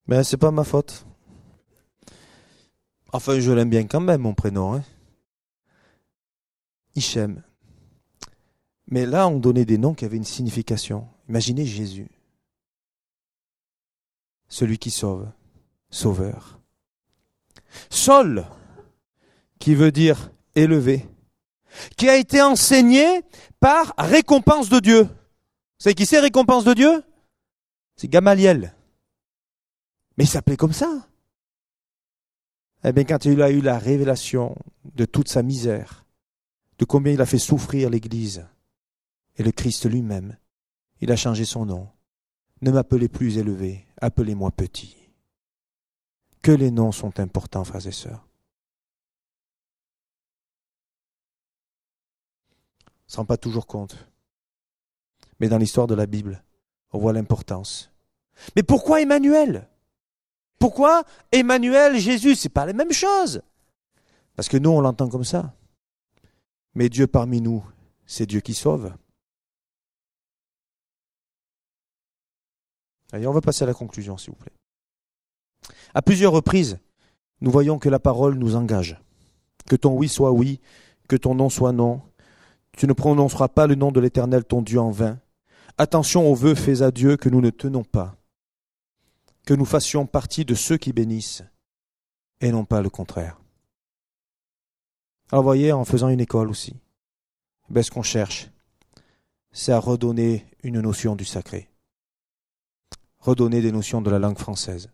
Mais c'est pas ma faute. Enfin, je l'aime bien quand même, mon prénom. Hein. Hichem. Mais là, on donnait des noms qui avaient une signification. Imaginez Jésus. Celui qui sauve. Sauveur. Sol, qui veut dire élevé, qui a été enseigné par récompense de Dieu. Vous savez qui c'est récompense de Dieu? C'est Gamaliel. Mais il s'appelait comme ça. Eh bien, quand il a eu la révélation de toute sa misère, de combien il a fait souffrir l'Église et le Christ lui-même, il a changé son nom. Ne m'appelez plus élevé, appelez-moi petit. Que les noms sont importants, frères et sœurs. On ne se rend pas toujours compte. Mais dans l'histoire de la Bible, on voit l'importance. Mais pourquoi Emmanuel? Pourquoi Emmanuel, Jésus? C'est pas la même chose. Parce que nous, on l'entend comme ça. Mais Dieu parmi nous, c'est Dieu qui sauve. Allez, on va passer à la conclusion, s'il vous plaît. À plusieurs reprises, nous voyons que la parole nous engage. Que ton oui soit oui, que ton non soit non. Tu ne prononceras pas le nom de l'Éternel ton Dieu en vain. Attention aux vœux faits à Dieu que nous ne tenons pas. Que nous fassions partie de ceux qui bénissent et non pas le contraire. Alors voyez, en faisant une école aussi, ben, ce qu'on cherche, c'est à redonner une notion du sacré, redonner des notions de la langue française,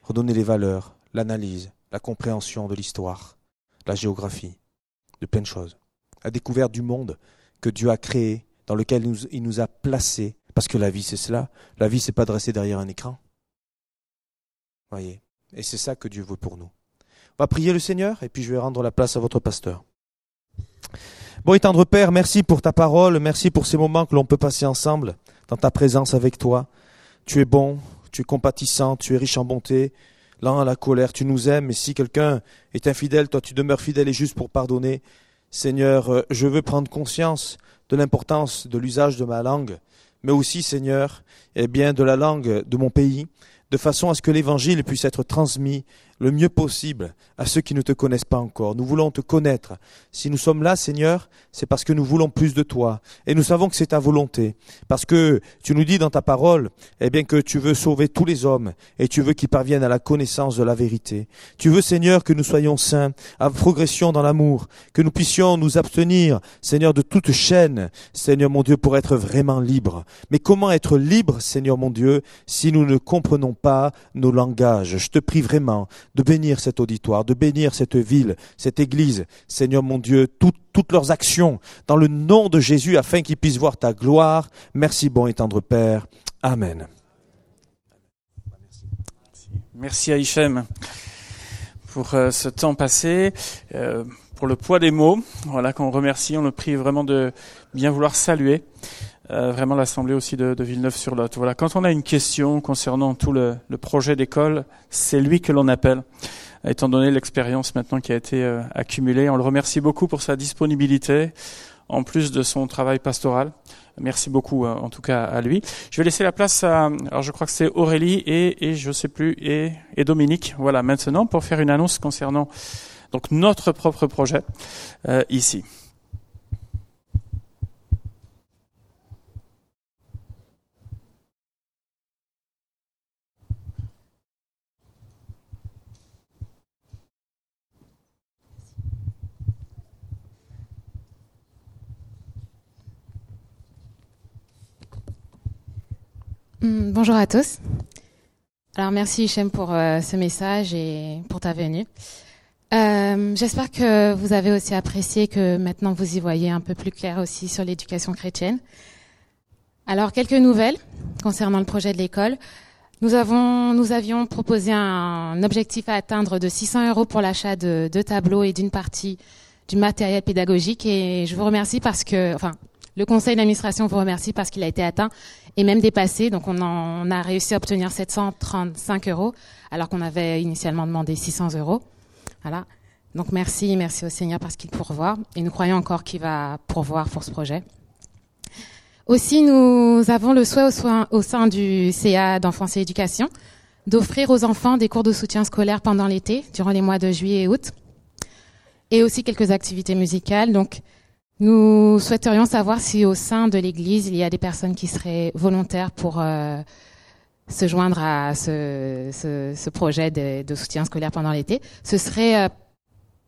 redonner les valeurs, l'analyse, la compréhension de l'histoire, la géographie, de plein de choses, la découverte du monde que Dieu a créé, dans lequel il nous, a placés, parce que la vie c'est cela, la vie c'est pas de rester derrière un écran. Voyez, et c'est ça que Dieu veut pour nous. Va prier le Seigneur et puis je vais rendre la place à votre pasteur. Bon et tendre Père, merci pour ta parole, merci pour ces moments que l'on peut passer ensemble, dans ta présence avec toi. Tu es bon, tu es compatissant, tu es riche en bonté, lent à la colère, tu nous aimes, et si quelqu'un est infidèle, toi tu demeures fidèle et juste pour pardonner. Seigneur, euh, je veux prendre conscience de l'importance de l'usage de ma langue, mais aussi, Seigneur, eh bien, de la langue de mon pays, de façon à ce que l'évangile puisse être transmis le mieux possible à ceux qui ne te connaissent pas encore. Nous voulons te connaître. Si nous sommes là, Seigneur, c'est parce que nous voulons plus de toi. Et nous savons que c'est ta volonté. Parce que tu nous dis dans ta parole, eh bien, que tu veux sauver tous les hommes et tu veux qu'ils parviennent à la connaissance de la vérité. Tu veux, Seigneur, que nous soyons saints, à progression dans l'amour, que nous puissions nous abstenir, Seigneur, de toute chaîne, Seigneur mon Dieu, pour être vraiment libres. Mais comment être libre, Seigneur mon Dieu, si nous ne comprenons pas nos langages? Je te prie vraiment de bénir cet auditoire, de bénir cette ville, cette église, Seigneur mon Dieu, toutes leurs actions, dans le nom de Jésus, afin qu'ils puissent voir ta gloire. Merci, bon et tendre Père. Amen. Merci à Hichem pour euh, ce temps passé, euh, pour le poids des mots. Voilà qu'on remercie, on le prie vraiment de bien vouloir saluer. Euh, vraiment l'assemblée aussi de, de Villeneuve-sur-Lot. Voilà, quand on a une question concernant tout le, le projet d'école, c'est lui que l'on appelle, étant donné l'expérience maintenant qui a été euh, accumulée. On le remercie beaucoup pour sa disponibilité, en plus de son travail pastoral. Merci beaucoup, euh, en tout cas, à lui. Je vais laisser la place à, alors je crois que c'est Aurélie et, et je sais plus, et, et Dominique. Voilà, maintenant pour faire une annonce concernant donc notre propre projet ici. Bonjour à tous. Alors merci Hichem pour euh, ce message et pour ta venue. Euh, J'espère que vous avez aussi apprécié que maintenant vous y voyez un peu plus clair aussi sur l'éducation chrétienne. Alors quelques nouvelles concernant le projet de l'école. Nous avons, nous avions proposé un objectif à atteindre de 600 euros pour l'achat de deux tableaux et d'une partie du matériel pédagogique et je vous remercie parce que, enfin, le conseil d'administration vous remercie parce qu'il a été atteint et même dépassé. Donc on, en, on a réussi à obtenir 735 euros alors qu'on avait initialement demandé 600 euros. Voilà. Donc merci, merci au Seigneur parce qu'il pourvoit et nous croyons encore qu'il va pourvoir pour ce projet. Aussi, nous avons le souhait au, sein du CA d'enfance et éducation d'offrir aux enfants des cours de soutien scolaire pendant l'été, durant les mois de juillet et août, et aussi quelques activités musicales. Donc, nous souhaiterions savoir si au sein de l'Église, il y a des personnes qui seraient volontaires pour euh, se joindre à ce, projet de, de, soutien scolaire pendant l'été. Ce serait euh,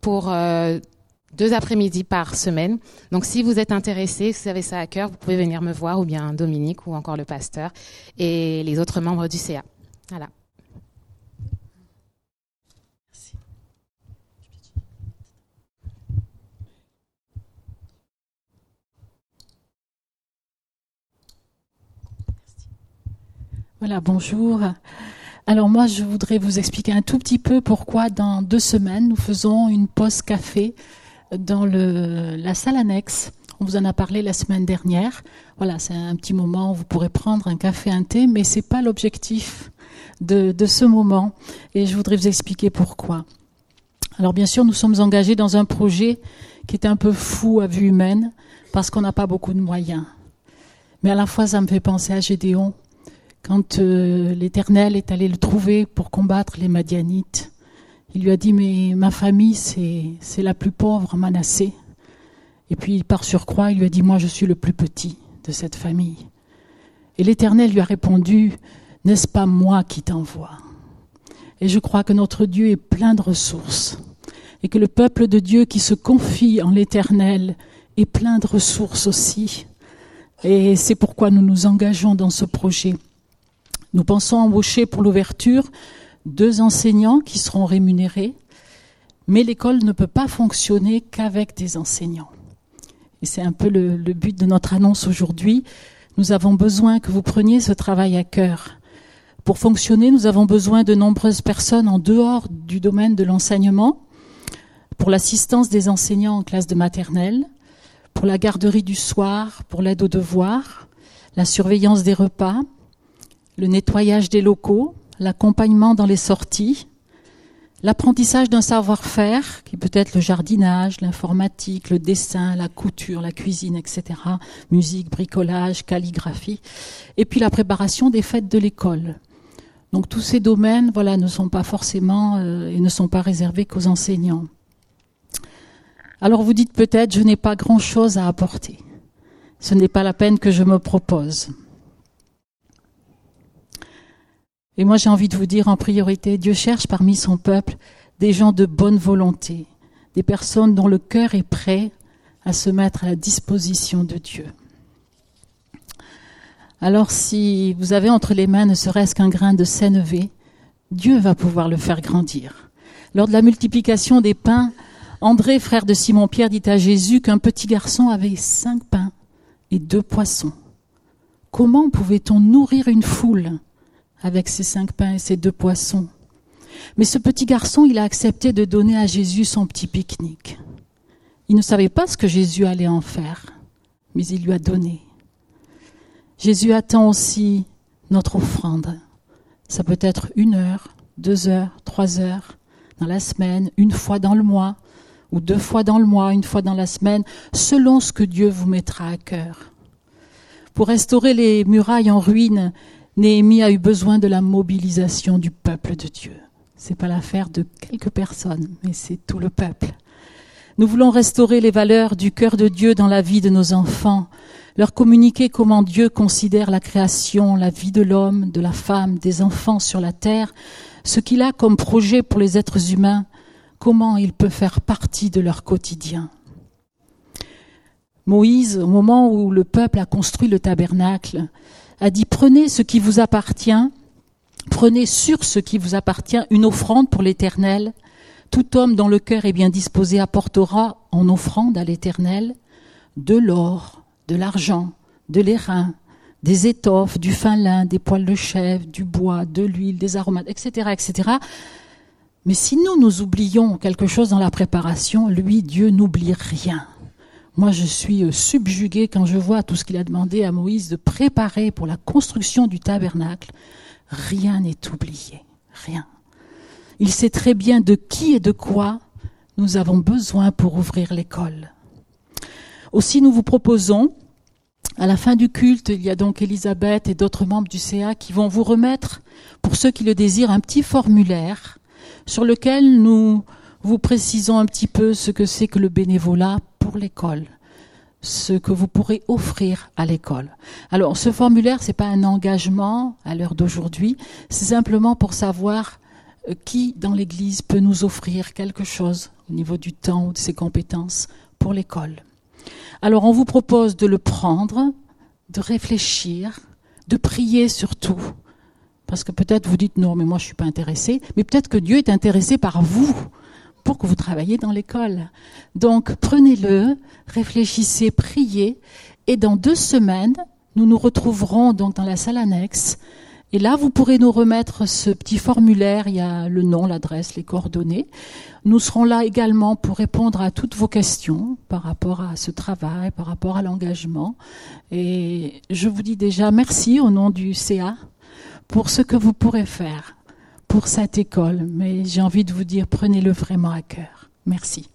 pour euh, deux après-midi par semaine. Donc si vous êtes intéressé, si vous avez ça à cœur, vous pouvez venir me voir ou bien Dominique ou encore le pasteur et les autres membres du CA. Voilà. Voilà, bonjour. Alors moi, je voudrais vous expliquer un tout petit peu pourquoi dans deux semaines, nous faisons une pause café dans la salle annexe. On vous en a parlé la semaine dernière. Voilà, c'est un petit moment où vous pourrez prendre un café, un thé, mais c'est pas l'objectif de ce moment. Et je voudrais vous expliquer pourquoi. Alors bien sûr, nous sommes engagés dans un projet qui est un peu fou à vue humaine parce qu'on n'a pas beaucoup de moyens. Mais à la fois, ça me fait penser à Gédéon quand euh, l'Éternel est allé le trouver pour combattre les Madianites, il lui a dit Mais ma famille, c'est la plus pauvre, Manassé. Et puis, par surcroît, il lui a dit Moi, je suis le plus petit de cette famille. Et l'Éternel lui a répondu N'est-ce pas moi qui t'envoie? Et je crois que notre Dieu est plein de ressources. Et que le peuple de Dieu qui se confie en l'Éternel est plein de ressources aussi. Et c'est pourquoi nous nous engageons dans ce projet. Nous pensons embaucher pour l'ouverture deux enseignants qui seront rémunérés, mais l'école ne peut pas fonctionner qu'avec des enseignants. Et c'est un peu le, but de notre annonce aujourd'hui. Nous avons besoin que vous preniez ce travail à cœur. Pour fonctionner, nous avons besoin de nombreuses personnes en dehors du domaine de l'enseignement, pour l'assistance des enseignants en classe de maternelle, pour la garderie du soir, pour l'aide aux devoirs, la surveillance des repas, le nettoyage des locaux, l'accompagnement dans les sorties, l'apprentissage d'un savoir-faire, qui peut être le jardinage, l'informatique, le dessin, la couture, la cuisine, etc., musique, bricolage, calligraphie, et puis la préparation des fêtes de l'école. Donc tous ces domaines, voilà, ne sont pas forcément euh, et ne sont pas réservés qu'aux enseignants. Alors vous dites peut-être, je n'ai pas grand-chose à apporter. Ce n'est pas la peine que je me propose. Et moi, j'ai envie de vous dire en priorité, Dieu cherche parmi son peuple des gens de bonne volonté, des personnes dont le cœur est prêt à se mettre à la disposition de Dieu. Alors si vous avez entre les mains ne serait-ce qu'un grain de sénévé, Dieu va pouvoir le faire grandir. Lors de la multiplication des pains, André, frère de Simon-Pierre, dit à Jésus qu'un petit garçon avait cinq pains et deux poissons. Comment pouvait-on nourrir une foule avec ses cinq pains et ses deux poissons. Mais ce petit garçon, il a accepté de donner à Jésus son petit pique-nique. Il ne savait pas ce que Jésus allait en faire, mais il lui a donné. Jésus attend aussi notre offrande. Ça peut être une heure, deux heures, trois heures dans la semaine, une fois dans le mois, ou deux fois dans le mois, une fois dans la semaine, selon ce que Dieu vous mettra à cœur. Pour restaurer les murailles en ruine Néhémie a eu besoin de la mobilisation du peuple de Dieu. C'est pas l'affaire de quelques personnes, mais c'est tout le peuple. Nous voulons restaurer les valeurs du cœur de Dieu dans la vie de nos enfants, leur communiquer comment Dieu considère la création, la vie de l'homme, de la femme, des enfants sur la terre, ce qu'il a comme projet pour les êtres humains, comment il peut faire partie de leur quotidien. Moïse, au moment où le peuple a construit le tabernacle, a dit prenez ce qui vous appartient, prenez sur ce qui vous appartient une offrande pour l'Éternel. Tout homme dont le cœur est bien disposé apportera en offrande à l'Éternel de l'or, de l'argent, de l'airain, des étoffes, du fin lin, des poils de chèvre, du bois, de l'huile, des aromates, etc., etc. Mais si nous nous oublions quelque chose dans la préparation, lui, Dieu n'oublie rien. Moi, je suis euh, subjugué quand je vois tout ce qu'il a demandé à Moïse de préparer pour la construction du tabernacle. Rien n'est oublié, rien. Il sait très bien de qui et de quoi nous avons besoin pour ouvrir l'école. Aussi, nous vous proposons À la fin du culte, il y a donc Elisabeth et d'autres membres du CA qui vont vous remettre, pour ceux qui le désirent, un petit formulaire sur lequel nous vous précisons un petit peu ce que c'est que le bénévolat pour l'école ce que vous pourrez offrir à l'école. Alors, ce formulaire, c'est pas un engagement à l'heure d'aujourd'hui, c'est simplement pour savoir euh, qui dans l'Église peut nous offrir quelque chose au niveau du temps ou de ses compétences pour l'école. Alors, on vous propose de le prendre, de réfléchir, de prier surtout, parce que peut-être vous dites non, mais moi je suis pas intéressé, mais peut-être que Dieu est intéressé par vous pour que vous travaillez dans l'école. Donc prenez-le, réfléchissez, priez, et dans deux semaines, nous nous retrouverons dans la salle annexe. Et là, vous pourrez nous remettre ce petit formulaire, il y a le nom, l'adresse, les coordonnées. Nous serons là également pour répondre à toutes vos questions par rapport à ce travail, par rapport à l'engagement. Et je vous dis déjà merci au nom du CA pour ce que vous pourrez faire pour cette école, mais j'ai envie de vous dire, prenez-le vraiment à cœur. Merci.